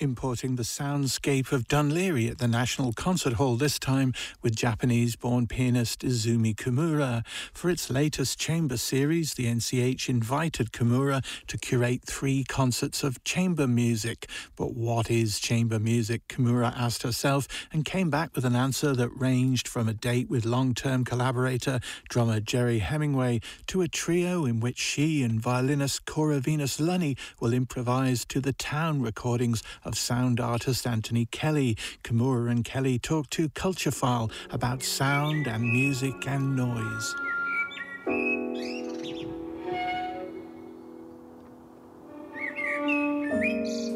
importing the soundscape of Dun Laoghaire at the National Concert Hall, this time with Japanese born pianist Izumi Kimura. For its latest chamber series, the NCH invited Kimura to curate three concerts of chamber music. But what is chamber music? Kimura asked herself and came back with an answer that ranged from a date with long term collaborator, drummer Gerry Hemingway, to a trio in which she and violinist Cora Venus Lunny will improvise to the town recordings of sound artist Anthony Kelly. Kimura and Kelly talk to Culture File about sound and music and noise.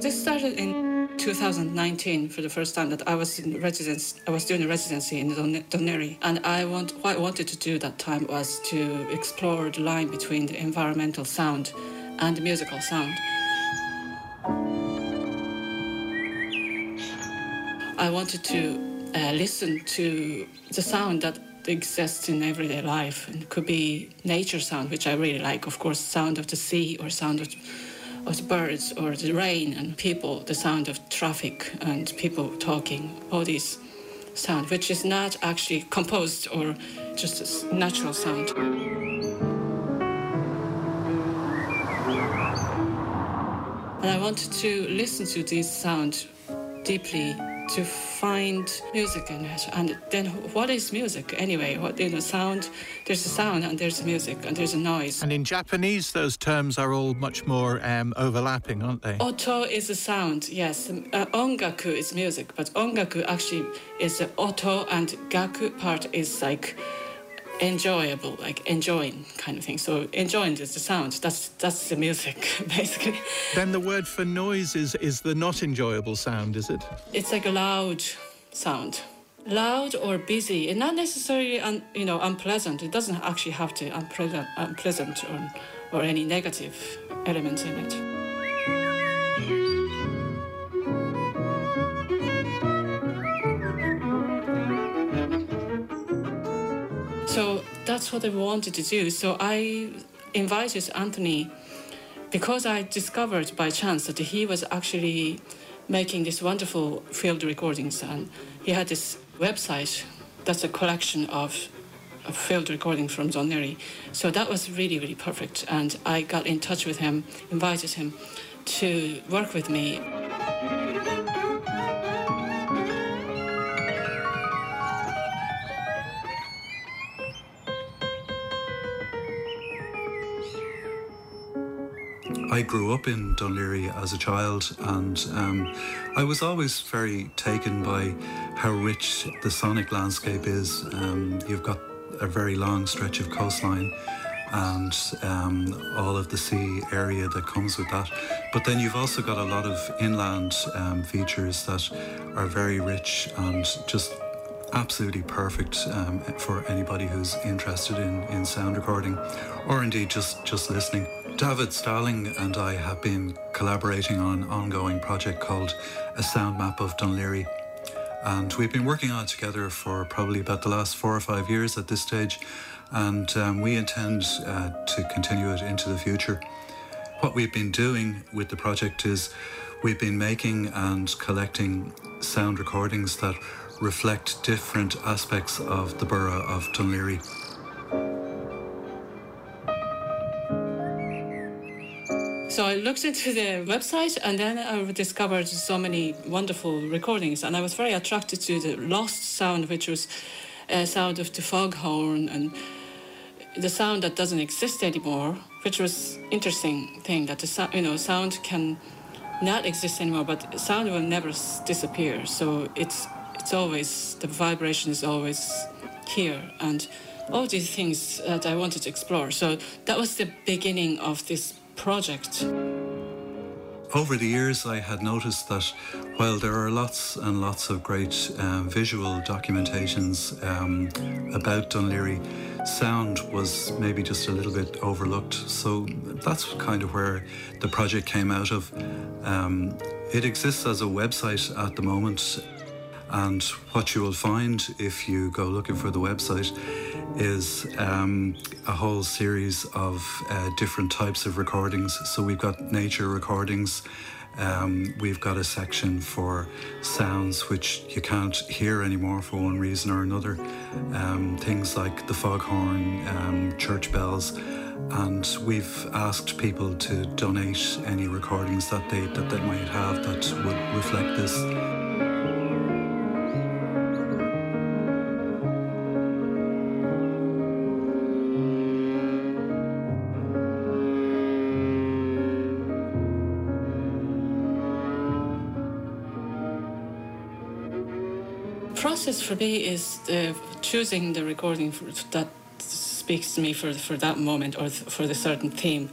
This started in 2019 for the first time that I was in residence. I was doing a residency in Laoghaire, and I want what I wanted to do that time was to explore the line between the environmental sound and the musical sound. I wanted to uh, listen to the sound that exists in everyday life. And it could be nature sound, which I really like, of course, sound of the sea or sound of, of the birds or the rain and people, the sound of traffic and people talking, all these sound, which is not actually composed or just a natural sound. And I wanted to listen to this sound deeply to find music in it. And then what is music anyway? What you know, sound. There's a sound and there's music and there's a noise. And in Japanese, those terms are all much more um, overlapping, aren't they? Oto is a sound. Yes, uh, ongaku is music, but ongaku actually is the oto and gaku part is like enjoyable, like enjoying kind of thing. So enjoying is the sound. That's that's the music, basically. Then the word for noise is is the not enjoyable sound, is it? It's like a loud sound. Loud or busy, and not necessarily un, you know unpleasant. It doesn't actually have to unpleasant, unpleasant or, or any negative elements in it. So that's what I wanted to do. So I invited Anthony because I discovered by chance that he was actually making these wonderful field recordings and he had this website that's a collection of, field recordings from Laoghaire. So that was really, really perfect. And I got in touch with him, invited him to work with me. I grew up in Laoghaire as a child, and um, I was always very taken by how rich the sonic landscape is. Um, you've got a very long stretch of coastline and um, all of the sea area that comes with that. But then you've also got a lot of inland um, features that are very rich and just absolutely perfect um, for anybody who's interested in, in sound recording or indeed just, just listening. David Starling and I have been collaborating on an ongoing project called A Sound Map of Laoghaire. And we've been working on it together for probably about the last four or five years at this stage. And um, we intend uh, to continue it into the future. What we've been doing with the project is we've been making and collecting sound recordings that reflect different aspects of the borough of Dún So I looked into the website and then I discovered so many wonderful recordings. And I was very attracted to the lost sound, which was a sound of the foghorn and the sound that doesn't exist anymore, which was interesting thing that the sound, you know, sound can not exist anymore, but sound will never disappear. So it's it's always the vibration is always here and all these things that I wanted to explore. So that was the beginning of this project. Over the years, I had noticed that while there are lots and lots of great um, visual documentations um, about Laoghaire, sound was maybe just a little bit overlooked. So that's kind of where the project came out of. Um, it exists as a website at the moment, and what you will find if you go looking for the website is um, a whole series of uh, different types of recordings. So we've got nature recordings, Um, we've got a section for sounds which you can't hear anymore for one reason or another. Um, things like the foghorn, um, church bells, and we've asked people to donate any recordings that they that they might have that would reflect this. Process for me is uh, choosing the recording that speaks to me for, for that moment or th- for the certain theme.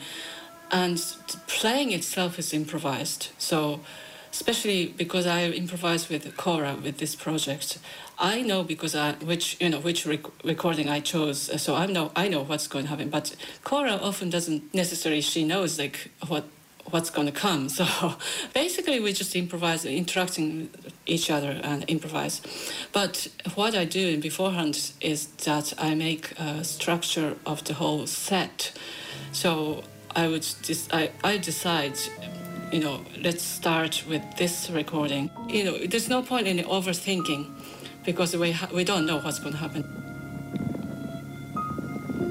And playing itself is improvised. So, especially because I improvise with Cora with this project, I know because I which you know which rec- recording I chose. So I know I know what's going to happen. But Cora often doesn't necessarily. She knows like what what's going to come. So basically, we just improvise, interacting each other and improvise. But what I do beforehand is that I make a structure of the whole set. So I would I, I decide you know let's start with this recording you know there's no point in overthinking because we we don't know what's going to happen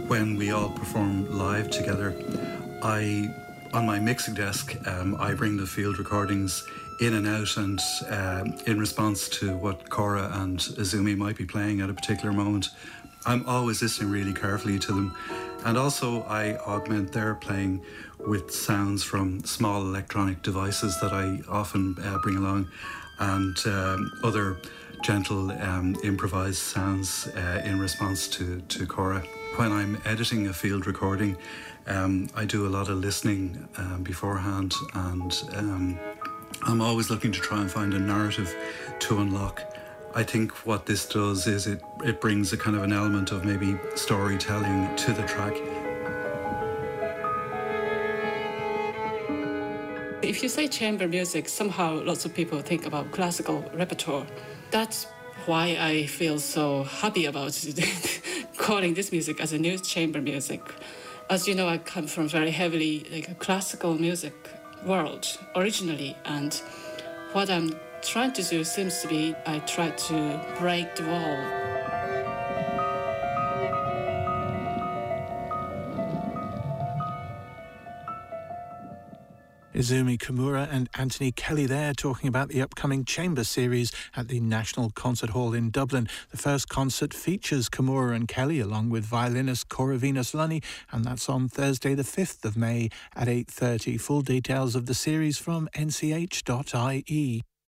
when we all perform live together i on my mixing desk, um, I bring the field recordings in and out, and um, in response to what Cora and Izumi might be playing at a particular moment, I'm always listening really carefully to them. And also, I augment their playing with sounds from small electronic devices that I often uh, bring along and um, other gentle um, improvised sounds uh, in response to, to Cora. When I'm editing a field recording, um, I do a lot of listening um, beforehand, and um, I'm always looking to try and find a narrative to unlock. I think what this does is it, it brings a kind of an element of maybe storytelling to the track. If you say chamber music, somehow lots of people think about classical repertoire. That's why I feel so happy about calling this music as a new chamber music as you know, I come from very heavily like classical music world originally, and what I'm trying to do seems to be I try to break the wall Izumi Kimura and Anthony Kelly there talking about the upcoming chamber series at the National Concert Hall in Dublin. The first concert features Kimura and Kelly along with violinist Cora Venus Lunny and that's on Thursday the 5th of May at 8.30. Full details of the series from nch.ie.